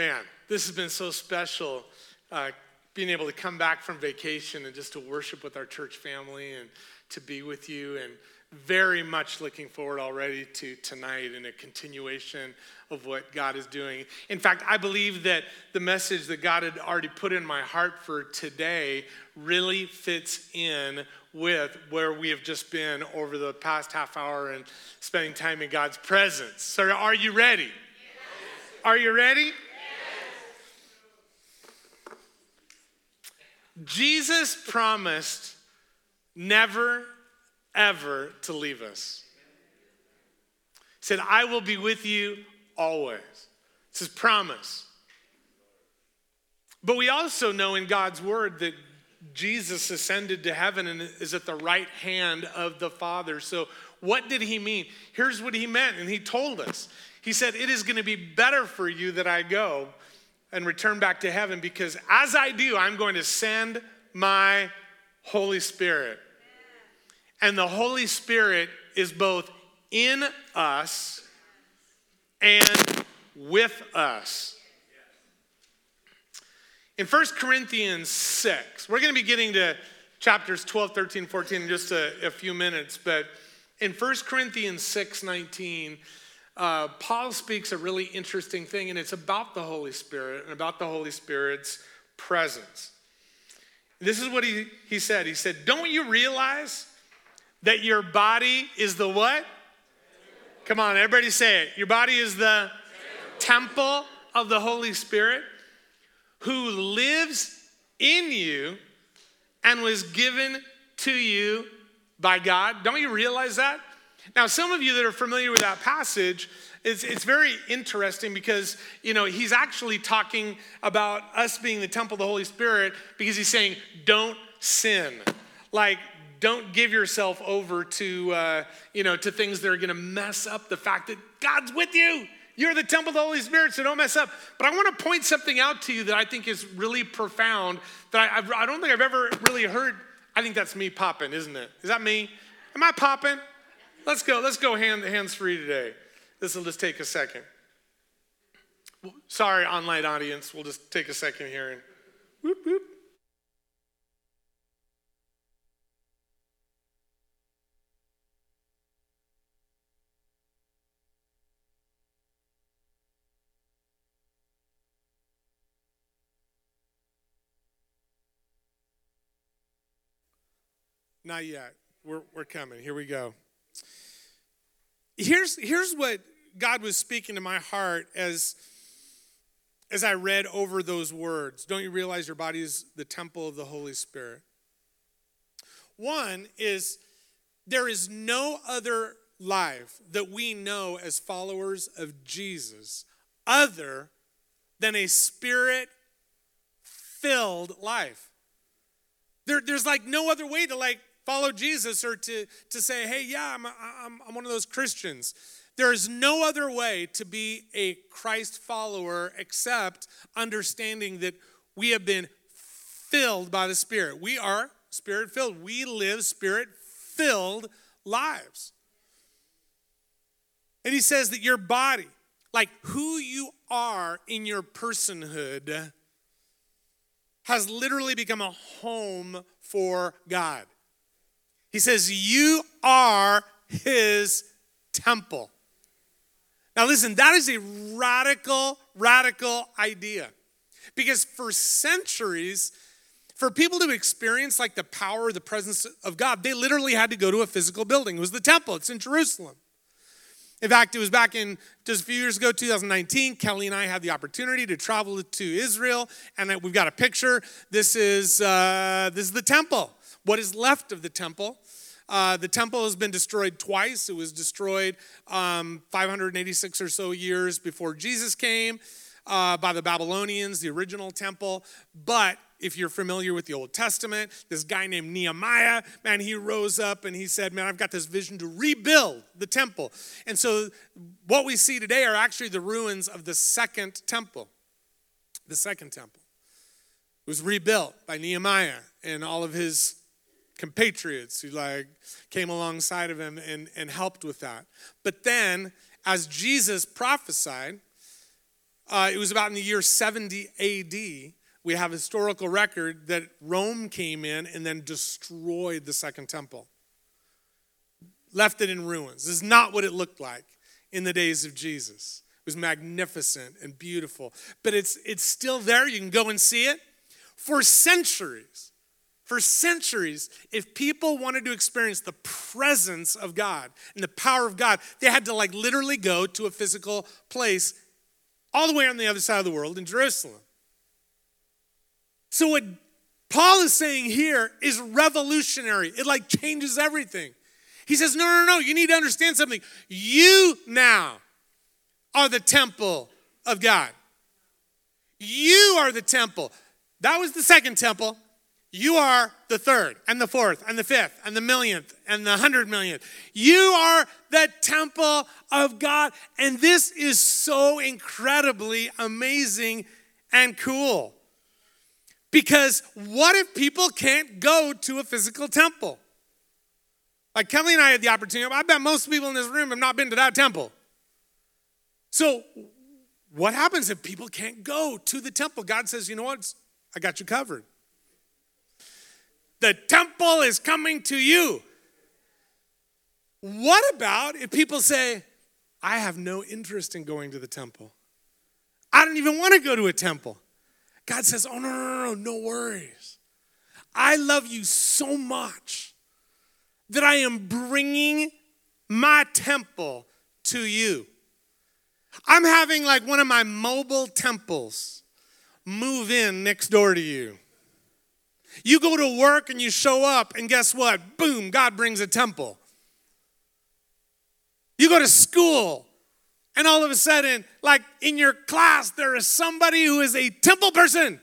Man, this has been so special uh, being able to come back from vacation and just to worship with our church family and to be with you. And very much looking forward already to tonight and a continuation of what God is doing. In fact, I believe that the message that God had already put in my heart for today really fits in with where we have just been over the past half hour and spending time in God's presence. So, are you ready? Are you ready? Jesus promised never ever to leave us. He said, I will be with you always. It's his promise. But we also know in God's word that Jesus ascended to heaven and is at the right hand of the Father. So, what did he mean? Here's what he meant, and he told us. He said, It is going to be better for you that I go and return back to heaven because as I do, I'm going to send my Holy Spirit. And the Holy Spirit is both in us and with us. In 1 Corinthians 6, we're going to be getting to chapters 12, 13, 14 in just a, a few minutes, but in 1 Corinthians 6, 19, uh, Paul speaks a really interesting thing, and it's about the Holy Spirit and about the Holy Spirit's presence. This is what he, he said. He said, Don't you realize that your body is the what? Come on, everybody say it. Your body is the temple of the Holy Spirit who lives in you and was given to you by God. Don't you realize that? Now, some of you that are familiar with that passage, it's, it's very interesting because, you know, he's actually talking about us being the temple of the Holy Spirit because he's saying, don't sin. Like, don't give yourself over to, uh, you know, to things that are going to mess up the fact that God's with you. You're the temple of the Holy Spirit, so don't mess up. But I want to point something out to you that I think is really profound that I, I don't think I've ever really heard. I think that's me popping, isn't it? Is that me? Am I popping? Let's go. Let's go hand, hands free today. This will just take a second. Sorry, online audience. We'll just take a second here and whoop, whoop. Not yet. We're, we're coming. Here we go. Here's, here's what God was speaking to my heart as, as I read over those words. Don't you realize your body is the temple of the Holy Spirit? One is there is no other life that we know as followers of Jesus other than a spirit filled life. There, there's like no other way to like follow Jesus or to, to say, hey, yeah, I'm, I'm, I'm one of those Christians. There is no other way to be a Christ follower except understanding that we have been filled by the Spirit. We are spirit filled. We live spirit filled lives. And he says that your body, like who you are in your personhood, has literally become a home for God. He says, You are his temple. Now, listen, that is a radical, radical idea. Because for centuries, for people to experience like the power, the presence of God, they literally had to go to a physical building. It was the temple, it's in Jerusalem. In fact, it was back in just a few years ago, 2019. Kelly and I had the opportunity to travel to Israel, and we've got a picture. This is uh, this is the temple what is left of the temple. Uh, the temple has been destroyed twice. It was destroyed um, 586 or so years before Jesus came uh, by the Babylonians, the original temple. But if you're familiar with the Old Testament, this guy named Nehemiah, man, he rose up and he said, Man, I've got this vision to rebuild the temple. And so what we see today are actually the ruins of the second temple. The second temple. It was rebuilt by Nehemiah and all of his compatriots who like came alongside of him and, and helped with that. But then, as Jesus prophesied, uh, it was about in the year 70 AD, we have historical record that Rome came in and then destroyed the second temple, left it in ruins. This is not what it looked like in the days of Jesus. It was magnificent and beautiful, but it's, it's still there. You can go and see it. For centuries, for centuries, if people wanted to experience the presence of God and the power of God, they had to like literally go to a physical place all the way on the other side of the world in Jerusalem. So, what Paul is saying here is revolutionary. It like changes everything. He says, No, no, no, you need to understand something. You now are the temple of God. You are the temple. That was the second temple. You are the third and the fourth and the fifth and the millionth and the hundred millionth. You are the temple of God. And this is so incredibly amazing and cool. Because what if people can't go to a physical temple? Like Kelly and I had the opportunity, I bet most people in this room have not been to that temple. So, what happens if people can't go to the temple? God says, you know what? I got you covered. The temple is coming to you. What about if people say, I have no interest in going to the temple? I don't even want to go to a temple. God says, Oh, no, no, no, no, worries. I love you so much that I am bringing my temple to you. I'm having like one of my mobile temples move in next door to you. You go to work and you show up, and guess what? Boom, God brings a temple. You go to school, and all of a sudden, like in your class, there is somebody who is a temple person.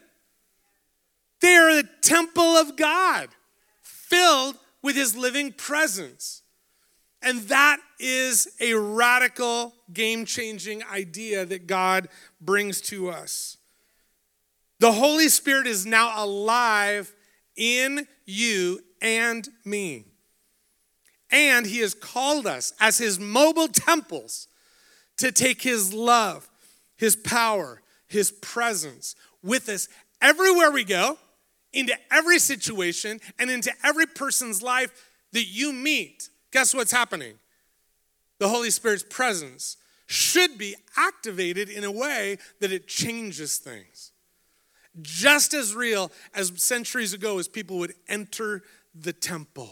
They are the temple of God, filled with his living presence. And that is a radical, game changing idea that God brings to us. The Holy Spirit is now alive in you and me. And he has called us as his mobile temples to take his love, his power, his presence with us everywhere we go, into every situation, and into every person's life that you meet. Guess what's happening? The Holy Spirit's presence should be activated in a way that it changes things just as real as centuries ago as people would enter the temple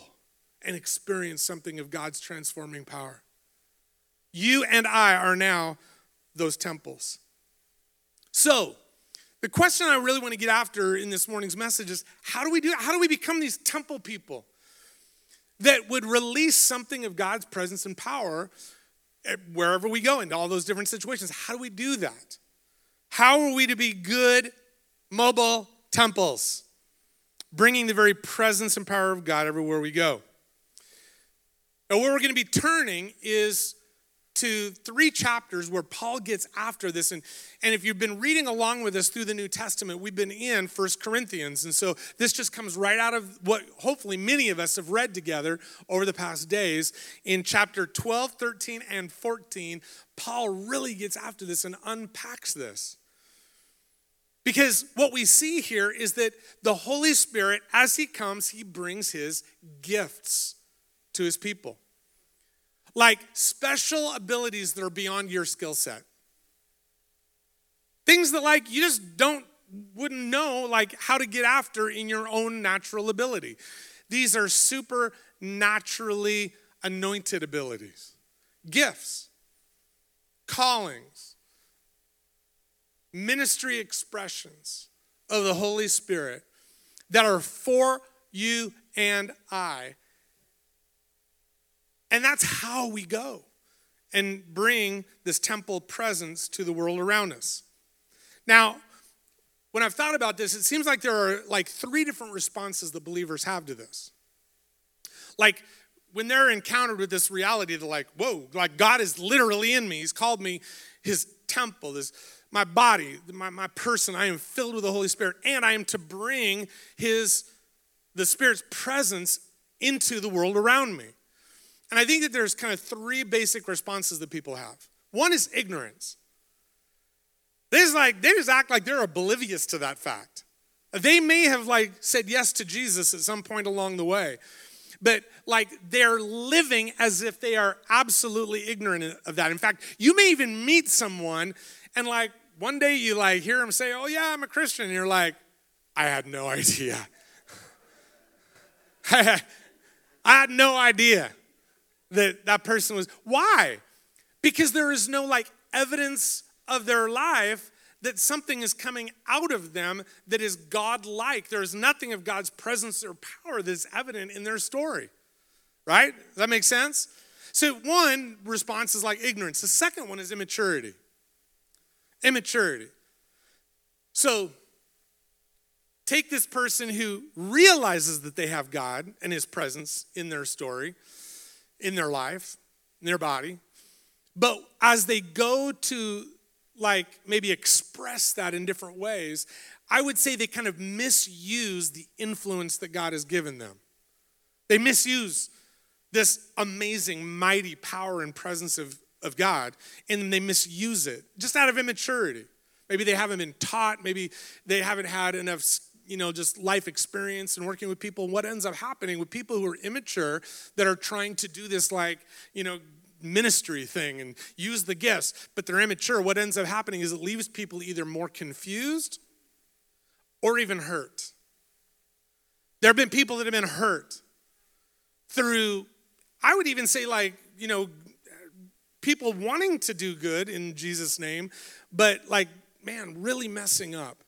and experience something of God's transforming power. You and I are now those temples. So, the question I really want to get after in this morning's message is how do we do how do we become these temple people that would release something of God's presence and power wherever we go into all those different situations? How do we do that? How are we to be good mobile temples, bringing the very presence and power of God everywhere we go. Now, where we're going to be turning is to three chapters where Paul gets after this. And, and if you've been reading along with us through the New Testament, we've been in First Corinthians. And so this just comes right out of what hopefully many of us have read together over the past days. In chapter 12, 13, and 14, Paul really gets after this and unpacks this. Because what we see here is that the Holy Spirit, as He comes, He brings His gifts to His people. Like special abilities that are beyond your skill set. Things that, like, you just don't, wouldn't know, like, how to get after in your own natural ability. These are supernaturally anointed abilities, gifts, callings ministry expressions of the Holy Spirit that are for you and I. And that's how we go and bring this temple presence to the world around us. Now, when I've thought about this, it seems like there are like three different responses that believers have to this. Like when they're encountered with this reality, they're like, whoa, like God is literally in me. He's called me his temple, this my body, my, my person, I am filled with the Holy Spirit, and I am to bring His, the Spirit's presence into the world around me. And I think that there's kind of three basic responses that people have. One is ignorance. They just like they just act like they're oblivious to that fact. They may have like said yes to Jesus at some point along the way, but like they're living as if they are absolutely ignorant of that. In fact, you may even meet someone and like one day you like hear them say, "Oh yeah, I'm a Christian." And you're like, "I had no idea." I had no idea that that person was. Why? Because there is no like evidence of their life that something is coming out of them that is God like. There is nothing of God's presence or power that's evident in their story. Right? Does that make sense? So, one response is like ignorance, the second one is immaturity. Immaturity. So, take this person who realizes that they have God and His presence in their story, in their life, in their body, but as they go to like maybe express that in different ways, I would say they kind of misuse the influence that God has given them. They misuse this amazing, mighty power and presence of, of God, and they misuse it just out of immaturity. Maybe they haven't been taught, maybe they haven't had enough you know, just life experience and working with people. What ends up happening with people who are immature that are trying to do this, like, you know, ministry thing and use the gifts, but they're immature, what ends up happening is it leaves people either more confused or even hurt. There have been people that have been hurt through, I would even say, like, you know, people wanting to do good in Jesus' name, but like, man, really messing up,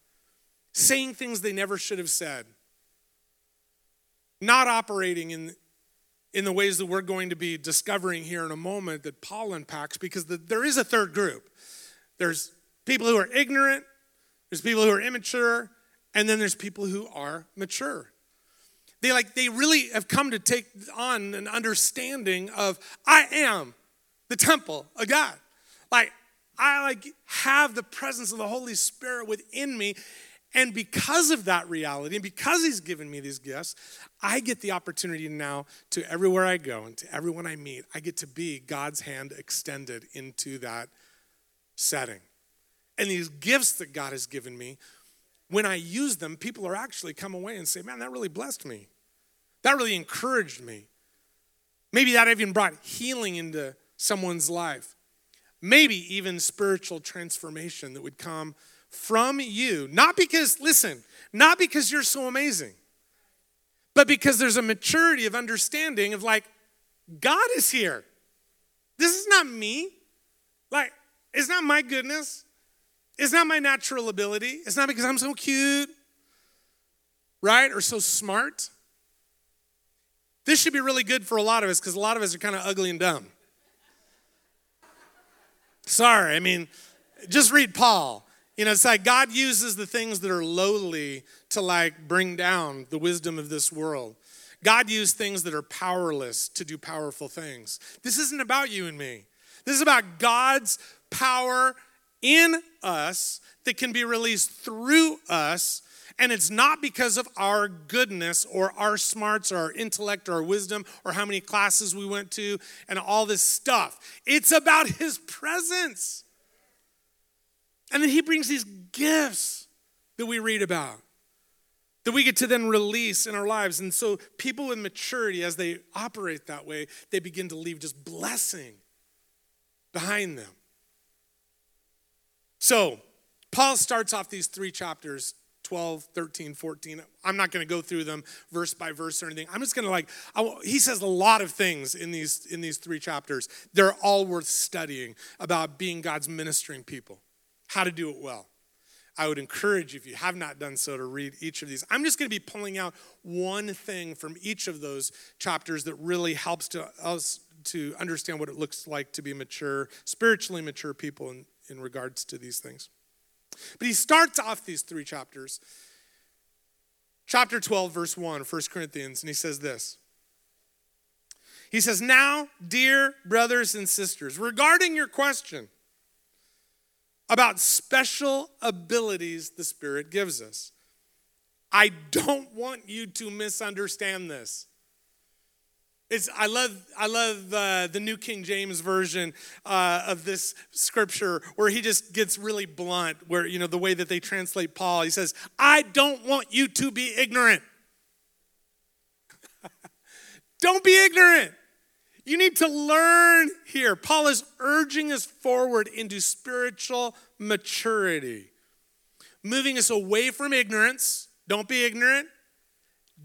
saying things they never should have said, not operating in in the ways that we're going to be discovering here in a moment that Paul unpacks because the, there is a third group. There's people who are ignorant, there's people who are immature, and then there's people who are mature. They like they really have come to take on an understanding of I am the temple of God. Like I like have the presence of the Holy Spirit within me and because of that reality, and because He's given me these gifts, I get the opportunity now to everywhere I go and to everyone I meet, I get to be God's hand extended into that setting. And these gifts that God has given me, when I use them, people are actually come away and say, man, that really blessed me. That really encouraged me. Maybe that even brought healing into someone's life. Maybe even spiritual transformation that would come from you. Not because, listen, not because you're so amazing, but because there's a maturity of understanding of like, God is here. This is not me. Like, it's not my goodness. It's not my natural ability. It's not because I'm so cute, right? Or so smart. This should be really good for a lot of us because a lot of us are kind of ugly and dumb. Sorry, I mean, just read Paul. You know, it's like God uses the things that are lowly to like bring down the wisdom of this world. God used things that are powerless to do powerful things. This isn't about you and me. This is about God's power in us that can be released through us. And it's not because of our goodness or our smarts or our intellect or our wisdom or how many classes we went to and all this stuff. It's about His presence. And then he brings these gifts that we read about that we get to then release in our lives. And so people with maturity, as they operate that way, they begin to leave just blessing behind them. So Paul starts off these three chapters 12, 13, 14. I'm not going to go through them verse by verse or anything. I'm just going to like, he says a lot of things in these, in these three chapters. They're all worth studying about being God's ministering people how to do it well. I would encourage you, if you have not done so, to read each of these. I'm just going to be pulling out one thing from each of those chapters that really helps to us to understand what it looks like to be mature, spiritually mature people in, in regards to these things. But he starts off these three chapters. Chapter 12, verse 1, 1 Corinthians, and he says this. He says, Now, dear brothers and sisters, regarding your question, about special abilities the Spirit gives us. I don't want you to misunderstand this. It's, I love, I love uh, the New King James version uh, of this scripture where he just gets really blunt, where, you know, the way that they translate Paul, he says, I don't want you to be ignorant. don't be ignorant. You need to learn here. Paul is urging us forward into spiritual maturity, moving us away from ignorance. Don't be ignorant.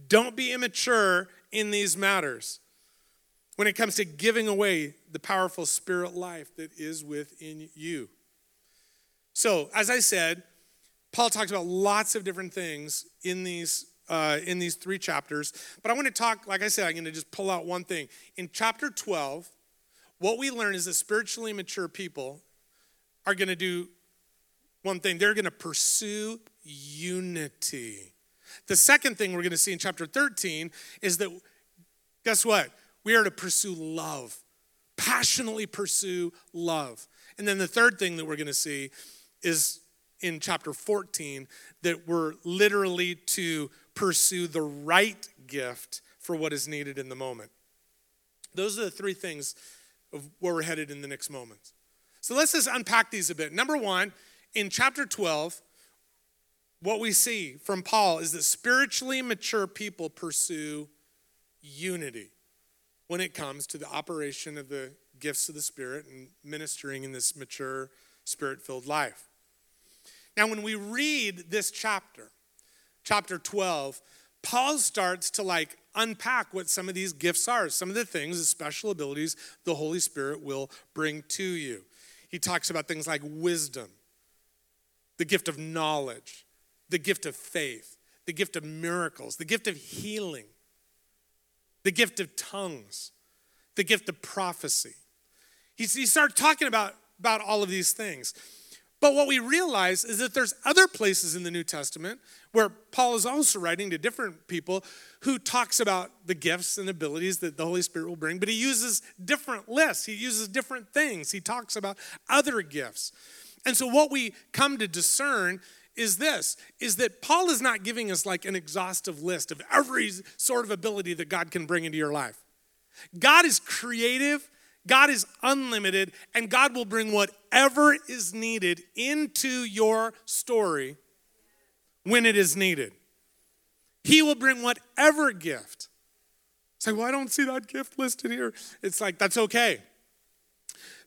Don't be immature in these matters when it comes to giving away the powerful spirit life that is within you. So, as I said, Paul talks about lots of different things in these uh, in these three chapters. But I want to talk, like I said, I'm going to just pull out one thing. In chapter 12, what we learn is that spiritually mature people are going to do one thing they're going to pursue unity. The second thing we're going to see in chapter 13 is that, guess what? We are to pursue love, passionately pursue love. And then the third thing that we're going to see is in chapter 14 that we're literally to pursue the right gift for what is needed in the moment. Those are the three things of where we're headed in the next moments. So let's just unpack these a bit. Number one, in chapter 12, what we see from Paul is that spiritually mature people pursue unity when it comes to the operation of the gifts of the Spirit and ministering in this mature, spirit filled life. Now, when we read this chapter, chapter 12, Paul starts to like unpack what some of these gifts are, some of the things, the special abilities the Holy Spirit will bring to you. He talks about things like wisdom, the gift of knowledge, the gift of faith, the gift of miracles, the gift of healing, the gift of tongues, the gift of prophecy. He, he started talking about, about all of these things. But what we realize is that there's other places in the New Testament where Paul is also writing to different people who talks about the gifts and abilities that the Holy Spirit will bring, but he uses different lists. He uses different things. He talks about other gifts. And so what we come to discern is this is that Paul is not giving us like an exhaustive list of every sort of ability that God can bring into your life. God is creative, God is unlimited, and God will bring whatever is needed into your story when it is needed. He will bring whatever gift. It's like, well, I don't see that gift listed here. It's like, that's okay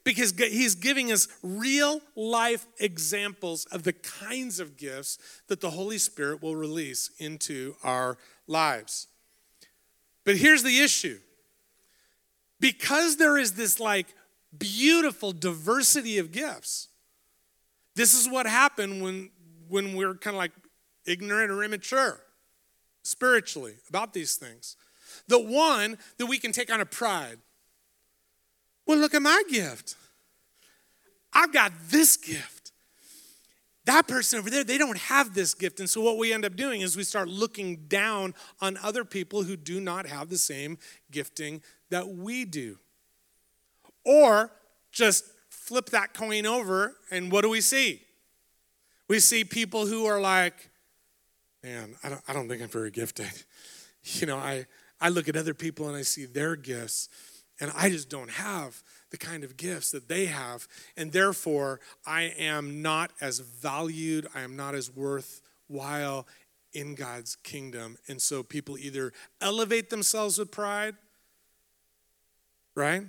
because he's giving us real life examples of the kinds of gifts that the Holy Spirit will release into our lives. But here's the issue because there is this like beautiful diversity of gifts, this is what happened when, when we're kind of like ignorant or immature spiritually about these things. The one that we can take on a pride well, look at my gift. I've got this gift. That person over there, they don't have this gift. And so, what we end up doing is we start looking down on other people who do not have the same gifting that we do. Or just flip that coin over, and what do we see? We see people who are like, man, I don't, I don't think I'm very gifted. You know, I, I look at other people and I see their gifts and I just don't have the kind of gifts that they have. And therefore, I am not as valued, I am not as worthwhile in God's kingdom. And so people either elevate themselves with pride, right?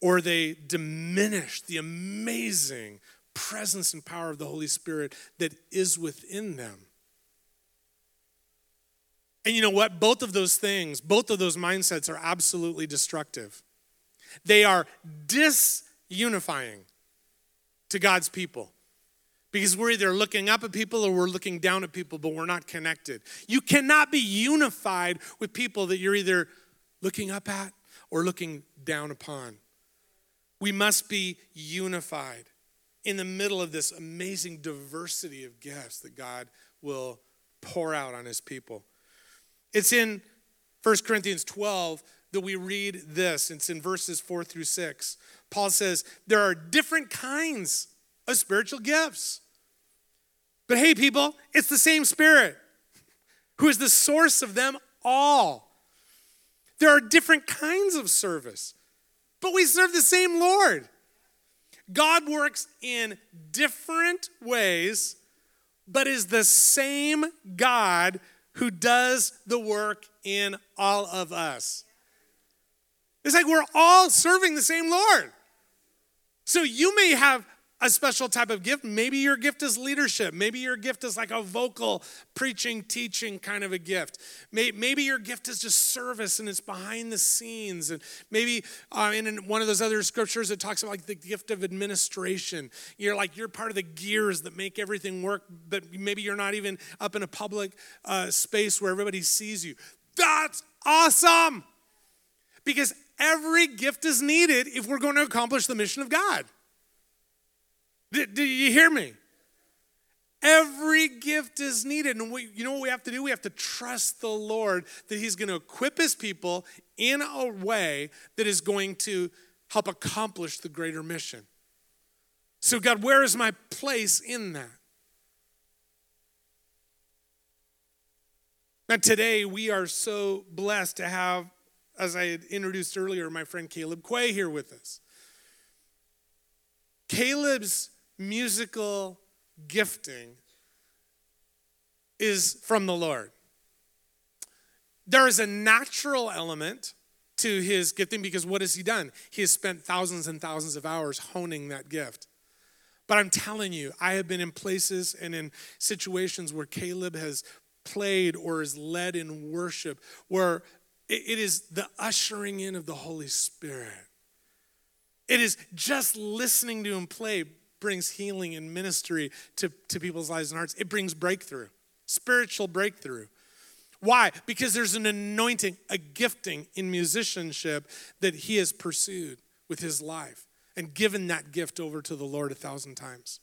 Or they diminish the amazing presence and power of the Holy Spirit that is within them. And you know what? Both of those things, both of those mindsets are absolutely destructive. They are disunifying to God's people. Because we're either looking up at people or we're looking down at people, but we're not connected. You cannot be unified with people that you're either looking up at or looking down upon. We must be unified in the middle of this amazing diversity of gifts that God will pour out on his people. It's in 1 Corinthians 12 that we read this. It's in verses four through six. Paul says, There are different kinds of spiritual gifts. But hey, people, it's the same Spirit who is the source of them all. There are different kinds of service, but we serve the same Lord. God works in different ways, but is the same God who does the work in all of us. It's like we're all serving the same Lord. So you may have a special type of gift. Maybe your gift is leadership. Maybe your gift is like a vocal, preaching, teaching kind of a gift. Maybe your gift is just service and it's behind the scenes. And maybe uh, in one of those other scriptures, it talks about like the gift of administration. You're like, you're part of the gears that make everything work, but maybe you're not even up in a public uh, space where everybody sees you. That's awesome! Because every gift is needed if we're going to accomplish the mission of God. Do, do you hear me? Every gift is needed. And we, you know what we have to do? We have to trust the Lord that He's going to equip His people in a way that is going to help accomplish the greater mission. So, God, where is my place in that? Now, today we are so blessed to have, as I had introduced earlier, my friend Caleb Quaye here with us. Caleb's musical gifting is from the Lord. There is a natural element to his gifting because what has he done? He has spent thousands and thousands of hours honing that gift. But I'm telling you, I have been in places and in situations where Caleb has played or is led in worship where it is the ushering in of the Holy Spirit. It is just listening to him play brings healing and ministry to, to people's lives and hearts. It brings breakthrough, spiritual breakthrough. Why? Because there's an anointing, a gifting in musicianship that he has pursued with his life and given that gift over to the Lord a thousand times.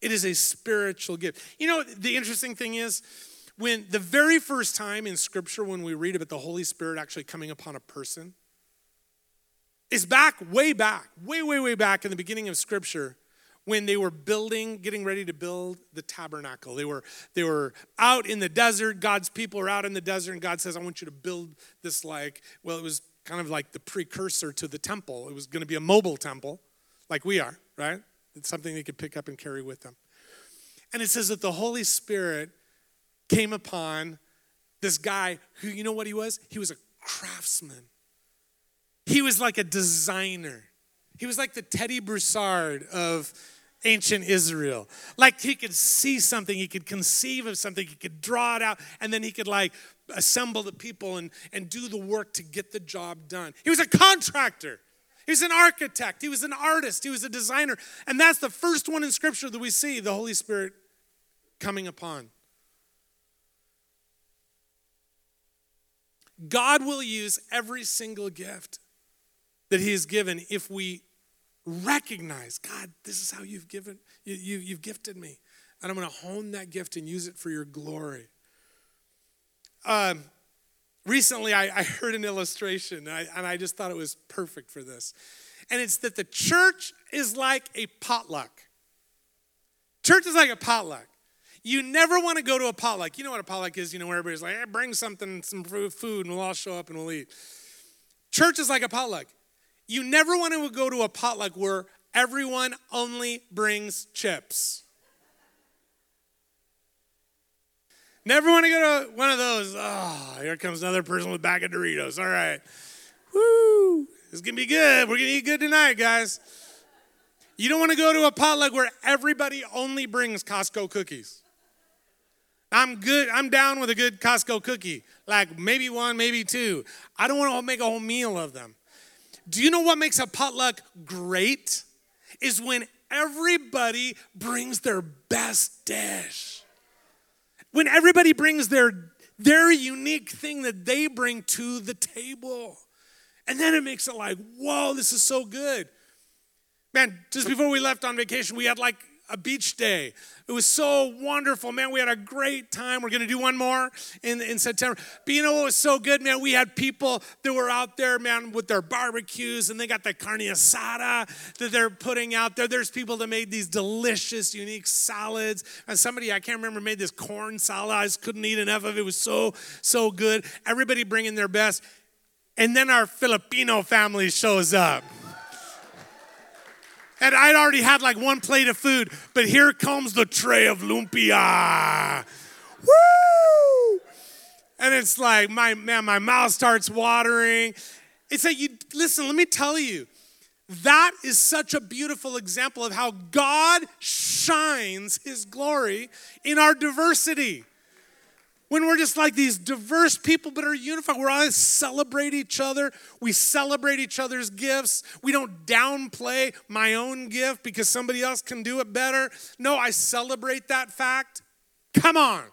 It is a spiritual gift. You know, the interesting thing is, when the very first time in Scripture, when we read about the Holy Spirit actually coming upon a person, is back, way back, way, way, way back in the beginning of Scripture when they were building, getting ready to build the tabernacle. They were, they were out in the desert. God's people were out in the desert, and God says, I want you to build this like, well, it was kind of like the precursor to the temple. It was going to be a mobile temple, like we are, right? It's something they could pick up and carry with them. And it says that the Holy Spirit came upon this guy who, you know what he was? He was a craftsman. He was like a designer. He was like the Teddy Broussard of ancient Israel. Like he could see something, he could conceive of something, he could draw it out, and then he could like assemble the people and, and do the work to get the job done. He was a contractor. He was an architect. He was an artist. He was a designer. And that's the first one in Scripture that we see the Holy Spirit coming upon. God will use every single gift that He has given if we recognize, God, this is how you've given, you, you, you've gifted me. And I'm going to hone that gift and use it for your glory. Um, recently, I, I, heard an illustration, and I, and I just thought it was perfect for this. And it's that the church is like a potluck. Church is like a potluck. You never want to go to a potluck. You know what a potluck is, you know, where everybody's like, hey, bring something, some food, and we'll all show up and we'll eat. Church is like a potluck. You never want to go to a potluck where everyone only brings chips. Never want to go to one of those. Oh, here comes another person with a bag of Doritos. All right. Woo! It's going to be good. We're going to eat good tonight, guys. You don't want to go to a potluck where everybody only brings Costco cookies. I'm good. I'm down with a good Costco cookie, like maybe one, maybe two. I don't want to make a whole meal of them. Do you know what makes a potluck great? Is when everybody brings their best dish. When everybody brings their their unique thing that they bring to the table. And then it makes it like, whoa, this is so good. Man, just before we left on vacation, we had like a beach day. It was so wonderful, man. We had a great time. We're going to do one more in, in September. But you know what was so good, man? We had people that were out there, man, with their barbecues, and they got the carne asada that they're putting out there. There's people that made these delicious, unique salads. And somebody, I can't remember, made this corn salad. I just couldn't eat enough of it. It was so, so good. Everybody bringing their best. And then our Filipino family shows up. And I'd already had like one plate of food, but here comes the tray of lumpia. Woo! And it's like, my man, my mouth starts watering. It's like, you listen, let me tell you, that is such a beautiful example of how God shines his glory in our diversity. When we're just like these diverse people but are unified, we're always celebrate each other. We celebrate each other's gifts. We don't downplay my own gift because somebody else can do it better. No, I celebrate that fact. Come on.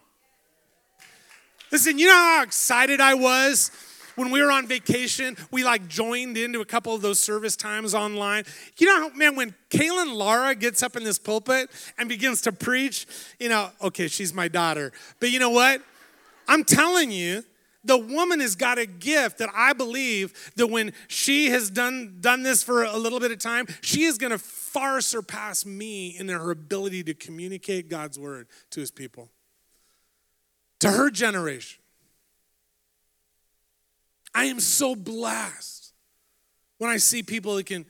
Listen, you know how excited I was when we were on vacation, we like joined into a couple of those service times online. You know, man, when Kaylin Lara gets up in this pulpit and begins to preach, you know, okay, she's my daughter, but you know what? I'm telling you, the woman has got a gift that I believe that when she has done done this for a little bit of time, she is going to far surpass me in her ability to communicate God's word to his people. To her generation. I am so blessed when I see people that can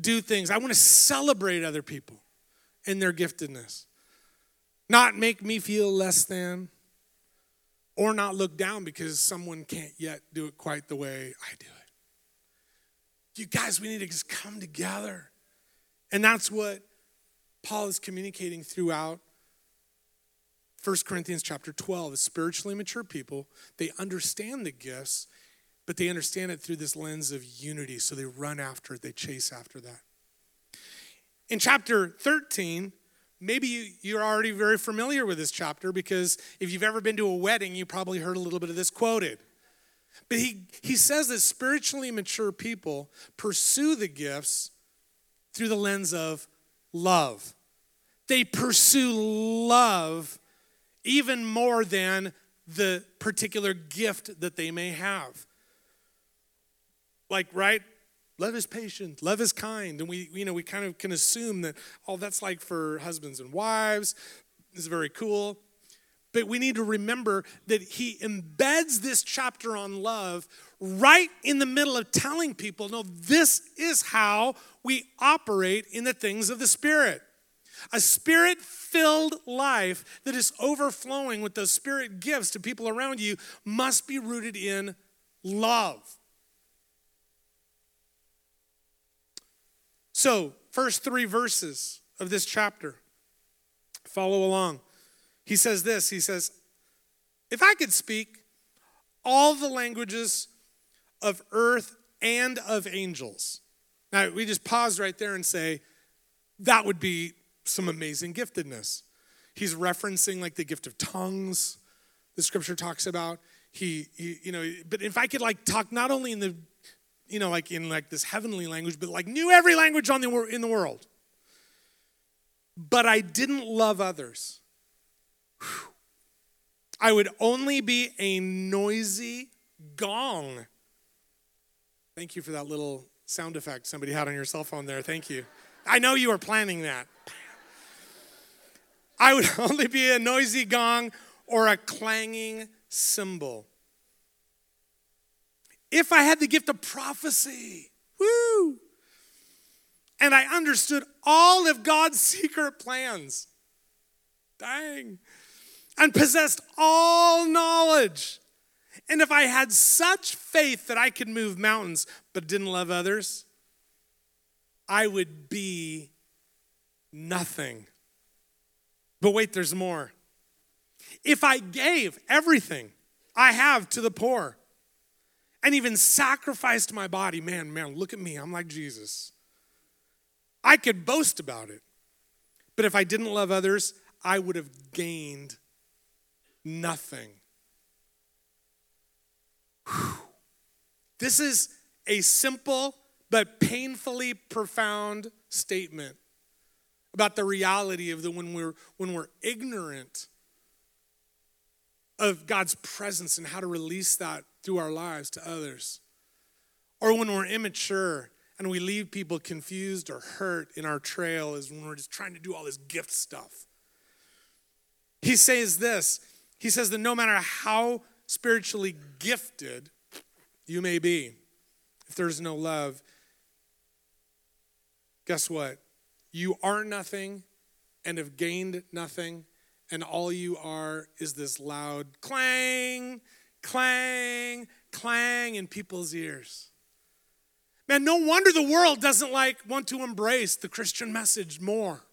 do things. I want to celebrate other people and their giftedness, not make me feel less than or not look down because someone can't yet do it quite the way I do it. You guys, we need to just come together. And that's what Paul is communicating throughout 1 Corinthians chapter 12. As spiritually mature people, they understand the gifts but they understand it through this lens of unity. So they run after it, they chase after that. In chapter 13, maybe you, you're already very familiar with this chapter because if you've ever been to a wedding, you probably heard a little bit of this quoted. But he, he says that spiritually mature people pursue the gifts through the lens of love. They pursue love even more than the particular gift that they may have like, right? Love is patient, love is kind. And we, you know, we kind of can assume that, oh, that's like for husbands and wives. Is very cool. But we need to remember that he embeds this chapter on love right in the middle of telling people, no, this is how we operate in the things of the Spirit. A spirit filled life that is overflowing with those spirit gifts to people around you must be rooted in love. So, first three verses of this chapter, follow along. He says this He says, If I could speak all the languages of earth and of angels. Now, we just pause right there and say, that would be some amazing giftedness. He's referencing like the gift of tongues, the scripture talks about. He, he, you know, but if I could like talk not only in the you know, like in like this heavenly language, but like knew every language on the, in the world. But I didn't love others. Whew. I would only be a noisy gong. Thank you for that little sound effect somebody had on your cell phone there. Thank you. I know you were planning that. I would only be a noisy gong or a clanging cymbal. If I had the gift of prophecy, woo, and I understood all of God's secret plans, dang, and possessed all knowledge, and if I had such faith that I could move mountains but didn't love others, I would be nothing. But wait, there's more. If I gave everything I have to the poor, and even sacrificed my body. Man, man, look at me. I'm like Jesus. I could boast about it. But if I didn't love others, I would have gained nothing. Whew. This is a simple but painfully profound statement about the reality of the when we're when we're ignorant of God's presence and how to release that through our lives to others. Or when we're immature and we leave people confused or hurt in our trail is when we're just trying to do all this gift stuff. He says this He says that no matter how spiritually gifted you may be, if there's no love, guess what? You are nothing and have gained nothing, and all you are is this loud clang, clang, clang in people's ears. Man, no wonder the world doesn't like want to embrace the Christian message more.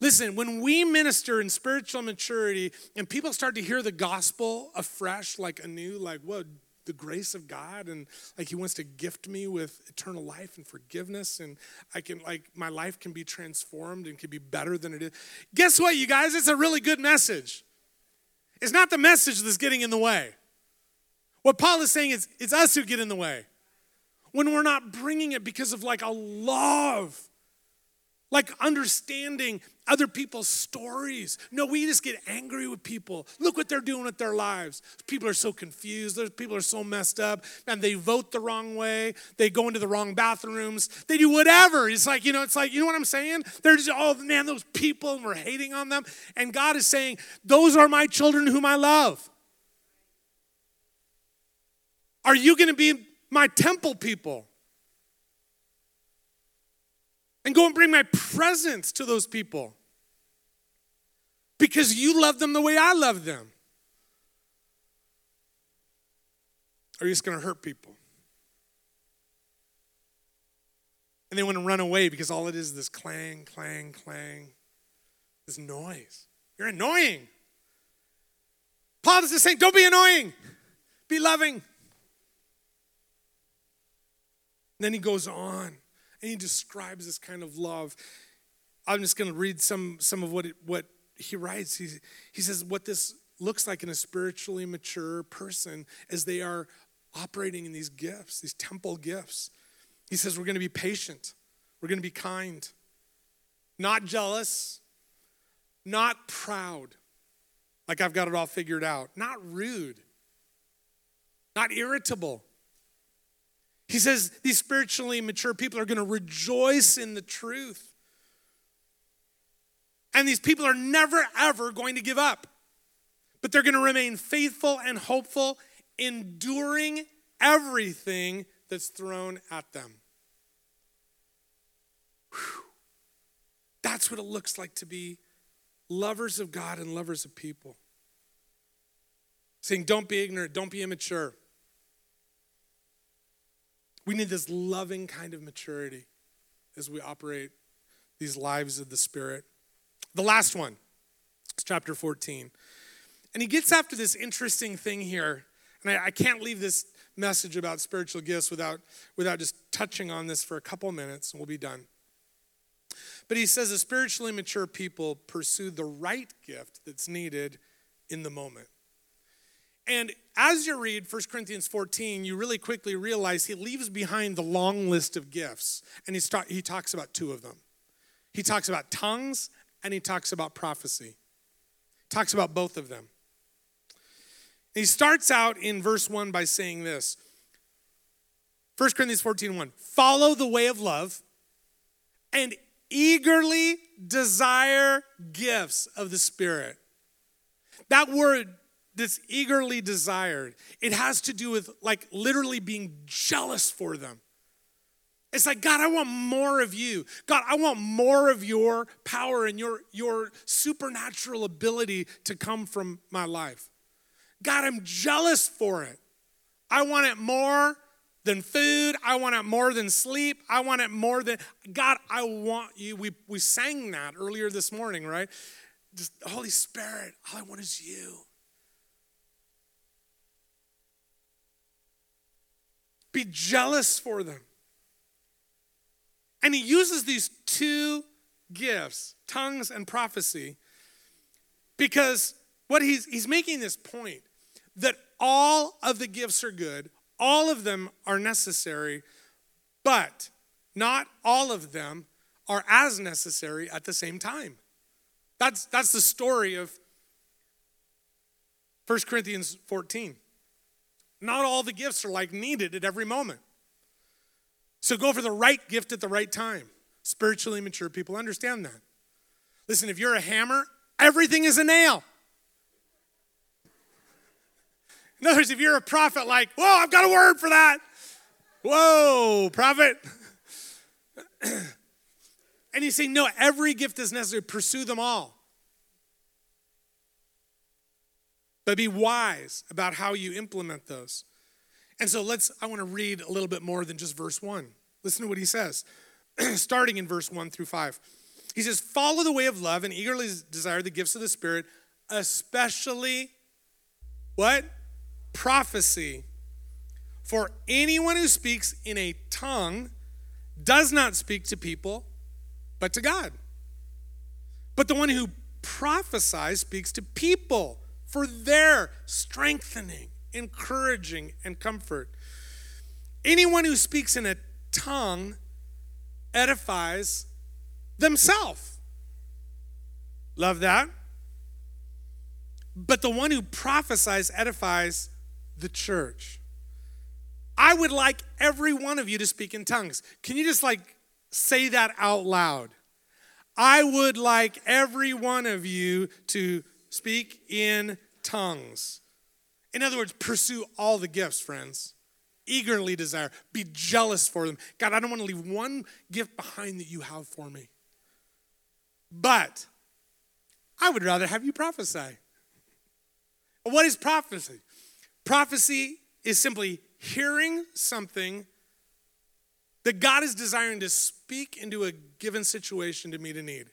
Listen, when we minister in spiritual maturity and people start to hear the gospel afresh, like anew, like, what, the grace of God, and like He wants to gift me with eternal life and forgiveness, and I can, like, my life can be transformed and can be better than it is. Guess what, you guys? It's a really good message. It's not the message that's getting in the way. What Paul is saying is, it's us who get in the way. When we're not bringing it because of like a love like understanding other people's stories. No, we just get angry with people. Look what they're doing with their lives. People are so confused. People are so messed up. And they vote the wrong way. They go into the wrong bathrooms. They do whatever. It's like, you know, it's like, you know what I'm saying? They're just, oh man, those people, and we're hating on them. And God is saying, those are my children whom I love. Are you going to be my temple people? And go and bring my presence to those people because you love them the way I love them? Are you just going to hurt people? And they want to run away because all it is is this clang, clang, clang, this noise. You're annoying. Paul is just saying, don't be annoying, be loving. And then he goes on and he describes this kind of love. I'm just going to read some, some of what, it, what he writes. He, he says, What this looks like in a spiritually mature person as they are operating in these gifts, these temple gifts. He says, We're going to be patient, we're going to be kind, not jealous, not proud, like I've got it all figured out, not rude, not irritable he says these spiritually mature people are going to rejoice in the truth. And these people are never, ever going to give up, but they're going to remain faithful and hopeful, enduring everything that's thrown at them. Whew. That's what it looks like to be lovers of God and lovers of people. Saying, don't be ignorant, don't be immature. We need this loving kind of maturity as we operate these lives of the Spirit. The last one is chapter 14. And he gets after this interesting thing here. And I, I can't leave this message about spiritual gifts without, without just touching on this for a couple minutes, and we'll be done. But he says the spiritually mature people pursue the right gift that's needed in the moment. And as you read 1 Corinthians 14, you really quickly realize he leaves behind the long list of gifts, and he talks about two of them. He talks about tongues and he talks about prophecy. He talks about both of them. he starts out in verse 1 by saying this 1 Corinthians 14 1 Follow the way of love and eagerly desire gifts of the Spirit. That word that's eagerly desired. It has to do with like literally being jealous for them. It's like, God, I want more of you. God, I want more of your power and your, your supernatural ability to come from my life. God, I'm jealous for it. I want it more than food. I want it more than sleep. I want it more than, God, I want you. We, we sang that earlier this morning, right? Just Holy Spirit, all I want is you. Be jealous for them. And he uses these two gifts, tongues and prophecy, because what he's he's making this point that all of the gifts are good, all of them are necessary, but not all of them are as necessary at the same time. That's that's the story of 1 Corinthians 14. Not all the gifts are like needed at every moment. So go for the right gift at the right time. Spiritually mature people understand that. Listen, if you're a hammer, everything is a nail. In other words, if you're a prophet, like, whoa, I've got a word for that. Whoa, prophet. and he's saying, no, every gift is necessary. Pursue them all. But be wise about how you implement those. And so let's, I want to read a little bit more than just verse one. Listen to what he says, starting in verse one through five. He says, Follow the way of love and eagerly desire the gifts of the Spirit, especially what? Prophecy. For anyone who speaks in a tongue does not speak to people, but to God. But the one who prophesies speaks to people for their strengthening, encouraging, and comfort. Anyone who speaks in a tongue edifies themselves. Love that? But the one who prophesies edifies the church. I would like every one of you to speak in tongues. Can you just like say that out loud? I would like every one of you to speak in tongues. In other words, pursue all the gifts, friends. Eagerly desire, be jealous for them. God, I don't want to leave one gift behind that you have for me. But I would rather have you prophesy. What is prophecy? Prophecy is simply hearing something that God is desiring to speak into a given situation to meet a need.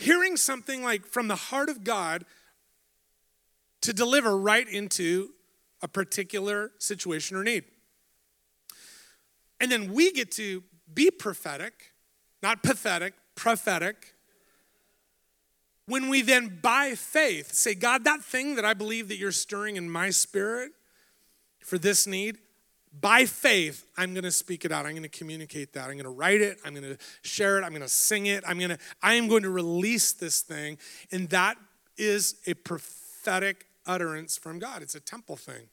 Hearing something like from the heart of God to deliver right into a particular situation or need. And then we get to be prophetic, not pathetic, prophetic. When we then, by faith, say, God, that thing that I believe that you're stirring in my spirit for this need, by faith, I'm going to speak it out. I'm going to communicate that. I'm going to write it. I'm going to share it. I'm going to sing it. I'm going to, I am going to release this thing. And that is a prophetic utterance from God. It's a temple thing.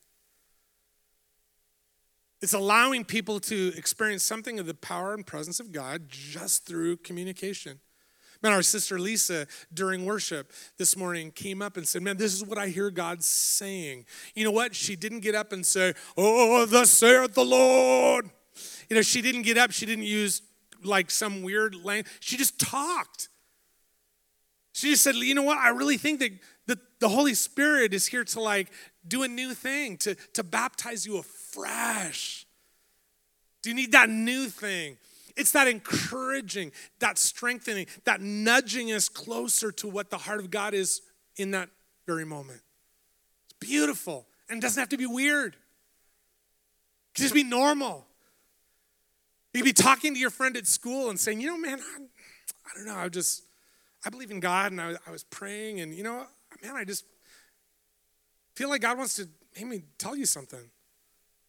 It's allowing people to experience something of the power and presence of God just through communication. Man, our sister Lisa during worship this morning came up and said, Man, this is what I hear God saying. You know what? She didn't get up and say, Oh, thus saith the Lord. You know, she didn't get up, she didn't use like some weird language. She just talked. She just said, You know what? I really think that the, Holy Spirit is here to like do a new thing, to, to baptize you afresh. Do you need that new thing? It's that encouraging, that strengthening, that nudging us closer to what the heart of God is in that very moment. It's beautiful and it doesn't have to be weird. It can just be normal. You can be talking to your friend at school and saying, you know, man, I, I don't know, I just, I believe in God and I, I was praying and, you know, man, I just feel like God wants to maybe tell you something.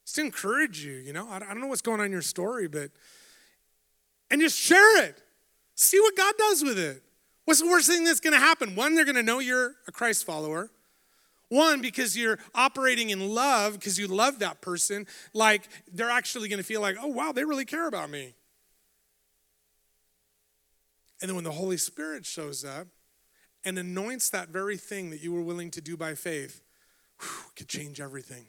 Just to encourage you, you know. I, I don't know what's going on in your story, but and just share it. See what God does with it. What's the worst thing that's going to happen? One, they're going to know you're a Christ follower. One, because you're operating in love, because you love that person, like they're actually going to feel like, oh, wow, they really care about me. And then when the Holy Spirit shows up and anoints that very thing that you were willing to do by faith, whew, could change everything.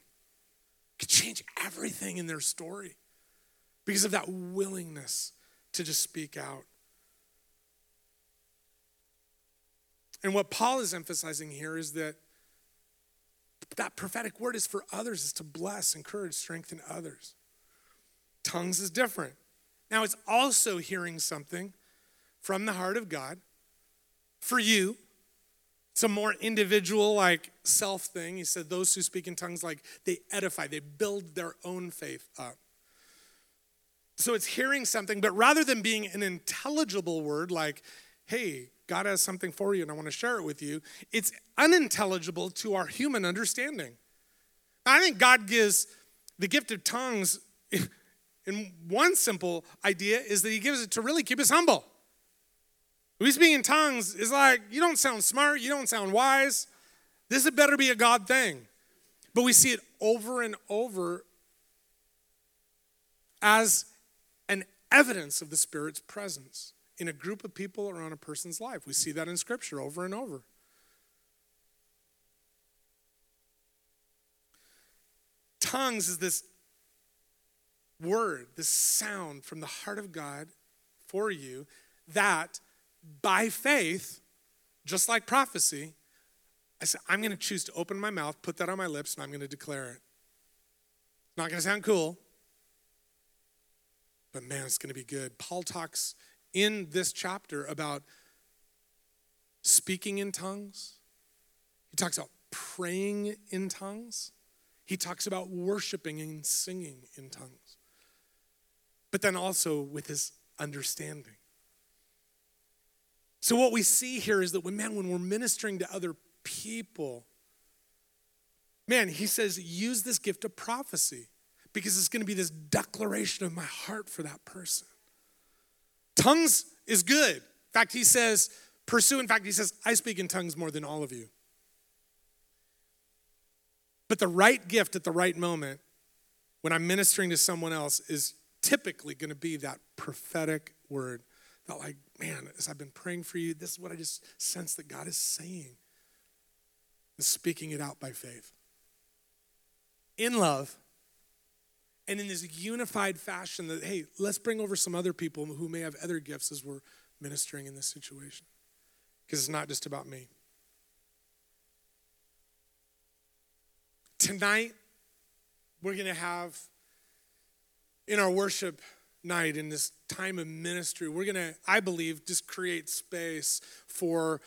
Could change everything in their story because of that willingness to just speak out. And what Paul is emphasizing here is that that prophetic word is for others, is to bless, encourage, strengthen others. Tongues is different. Now, it's also hearing something from the heart of God for you. It's a more individual, like self thing. He said, Those who speak in tongues, like they edify, they build their own faith up. So it's hearing something, but rather than being an intelligible word like, hey, God has something for you and I want to share it with you, it's unintelligible to our human understanding. I think God gives the gift of tongues in one simple idea is that he gives it to really keep us humble. We speak in tongues is like, you don't sound smart, you don't sound wise. This had better be a God thing. But we see it over and over as evidence of the Spirit's presence in a group of people or on a person's life. We see that in Scripture over and over. Tongues is this word, this sound from the heart of God for you that by faith, just like prophecy, I said, I'm going to choose to open my mouth, put that on my lips, and I'm going to declare it. Not going to sound cool, but man, it's going to be good. Paul talks in this chapter about speaking in tongues, he talks about praying in tongues, he talks about worshiping and singing in tongues, but then also with his understanding. So, what we see here is that when, man, when we're ministering to other people, man, he says, use this gift of prophecy because it's going to be this declaration of my heart for that person. Tongues is good. In fact, he says, pursue. In fact, he says, I speak in tongues more than all of you. But the right gift at the right moment, when I'm ministering to someone else, is typically going to be that prophetic word. That, like, man, as I've been praying for you, this is what I just sense that God is saying and speaking it out by faith. In love, and in this unified fashion that, hey, let's bring over some other people who may have other gifts as we're ministering in this situation. Because it's not just about me. Tonight, we're going to have in our worship night, in this time of ministry, we're going to, I believe, just create space for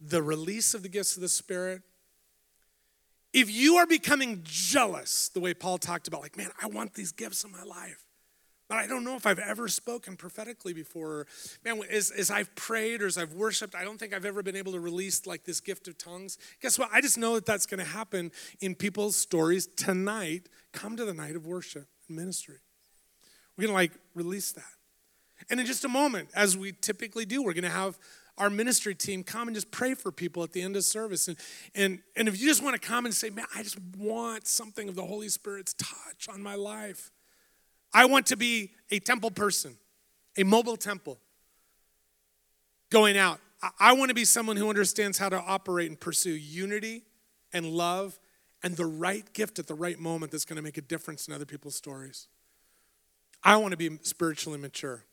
the release of the gifts of the Spirit if you are becoming jealous, the way Paul talked about, like, man, I want these gifts in my life, but I don't know if I've ever spoken prophetically before. Man, as, as I've prayed or as I've worshiped, I don't think I've ever been able to release like this gift of tongues. Guess what? I just know that that's going to happen in people's stories tonight. Come to the night of worship and ministry. We're going to like release that. And in just a moment, as we typically do, we're going to have our ministry team come and just pray for people at the end of service. And, and, and if you just want to come and say, man, I just want something of the Holy Spirit's touch on my life. I want to be a temple person, a mobile temple going out. I want to be someone who understands how to operate and pursue unity and love and the right gift at the right moment that's going to make a difference in other people's stories. I want to be spiritually mature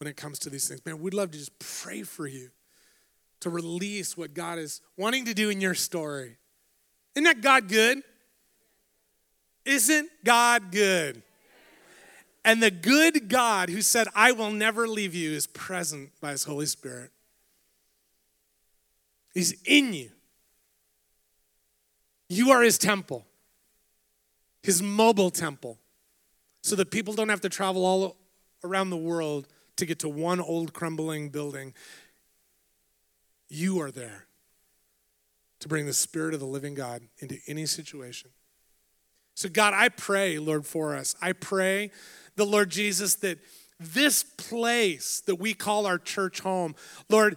when it comes to these things. Man, we'd love to just pray for you to release what God is wanting to do in your story. Isn't that God good? Isn't God good? And the good God who said, I will never leave you, is present by his Holy Spirit. He's in you. You are his temple, his mobile temple, so that people don't have to travel all around the world to get to one old crumbling building. You are there to bring the Spirit of the living God into any situation. So, God, I pray, Lord, for us. I pray, the Lord Jesus, that this place that we call our church home, Lord,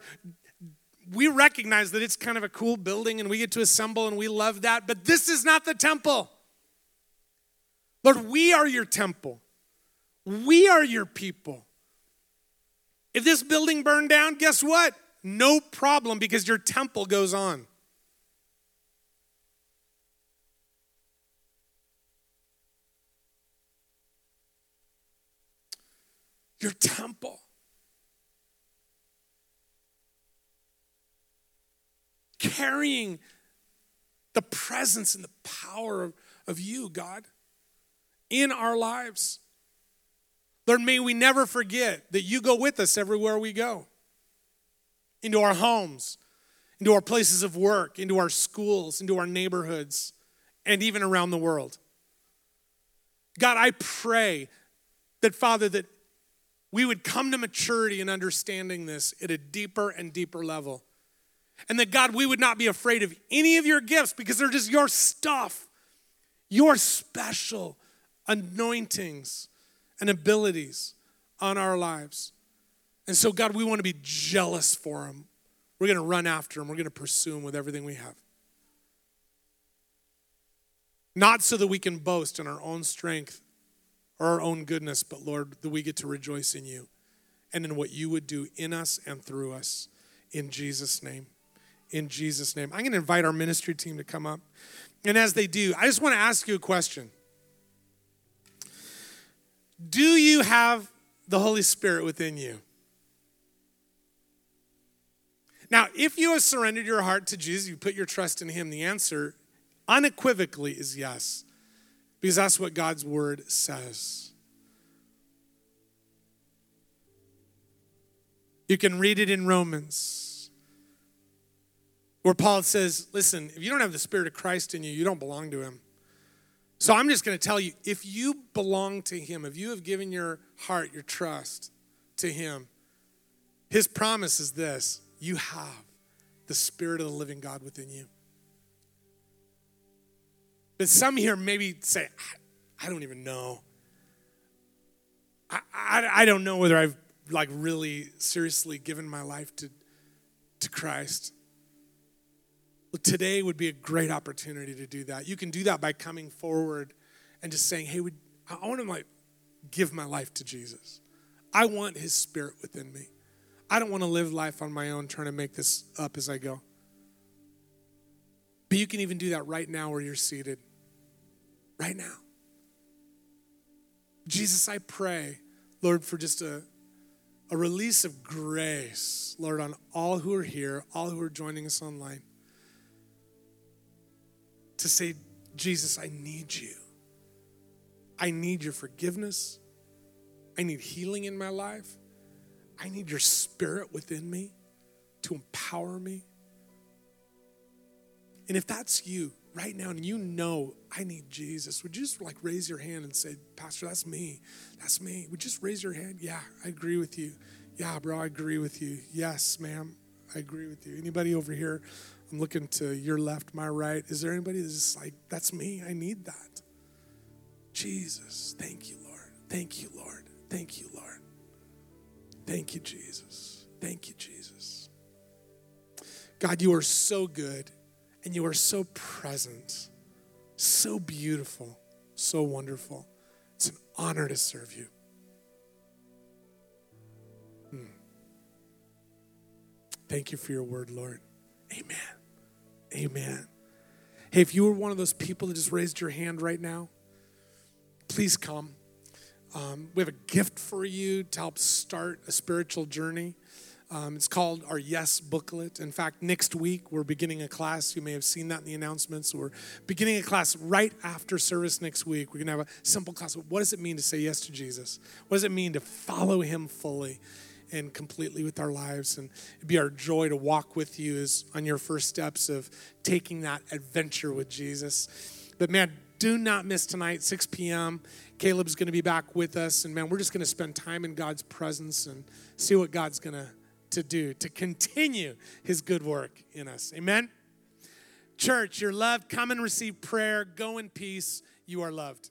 we recognize that it's kind of a cool building and we get to assemble and we love that, but this is not the temple. Lord, we are your temple. We are your people. If this building burned down, guess what? No problem because your temple goes on. Your temple. Carrying the presence and the power of, of you, God, in our lives. Lord, may we never forget that you go with us everywhere we go into our homes, into our places of work, into our schools, into our neighborhoods, and even around the world. God, I pray that, Father, that we would come to maturity in understanding this at a deeper and deeper level. And that, God, we would not be afraid of any of your gifts because they're just your stuff, your special anointings and abilities on our lives. And so, God, we want to be jealous for them. We're going to run after them, we're going to pursue them with everything we have. Not so that we can boast in our own strength or our own goodness, but Lord, that we get to rejoice in you and in what you would do in us and through us. In Jesus' name. In Jesus' name. I'm going to invite our ministry team to come up. And as they do, I just want to ask you a question. Do you have the Holy Spirit within you? Now, if you have surrendered your heart to Jesus, you put your trust in Him, the answer unequivocally is yes, because that's what God's Word says. You can read it in Romans, where Paul says, Listen, if you don't have the Spirit of Christ in you, you don't belong to Him. So I'm just going to tell you if you belong to Him, if you have given your heart, your trust to Him, His promise is this you have the Spirit of the living God within you. But some here maybe say, I don't even know. I, I, I don't know whether I've like really seriously given my life to, to Christ. Today would be a great opportunity to do that. You can do that by coming forward and just saying, hey, would, I want to like give my life to Jesus. I want his spirit within me. I don't want to live life on my own trying to make this up as I go. But you can even do that right now where you're seated. Right now. Jesus, I pray, Lord, for just a, a release of grace, Lord, on all who are here, all who are joining us online, to say, Jesus, I need you. I need your forgiveness. I need healing in my life. I need your spirit within me to empower me. And if that's you right now and you know I need Jesus, would you just like raise your hand and say, Pastor, that's me. That's me. Would you just raise your hand? Yeah, I agree with you. Yeah, bro, I agree with you. Yes, ma'am, I agree with you. Anybody over here? I'm looking to your left, my right. Is there anybody that's like, that's me? I need that. Jesus, thank you, Lord. Thank you, Lord. Thank you, Lord. Thank you, Jesus. Thank you, Jesus. God, you are so good and you are so present, so beautiful, so wonderful. It's an honor to serve you. Hmm. Thank you for your word, Lord. Amen. Amen. Hey, if you were one of those people that just raised your hand right now, please come. Um, we have a gift for you to help start a spiritual journey. Um, it's called our Yes booklet. In fact, next week we're beginning a class. You may have seen that in the announcements. We're beginning a class right after service next week. We're going to have a simple class. What does it mean to say yes to Jesus? What does it mean to follow him fully? And completely with our lives. And it'd be our joy to walk with you as on your first steps of taking that adventure with Jesus. But man, do not miss tonight, 6 p.m. Caleb's going to be back with us. And man, we're just going to spend time in God's presence and see what God's going to to do to continue his good work in us. Amen. Church, you're loved. Come and receive prayer. Go in peace. You are loved.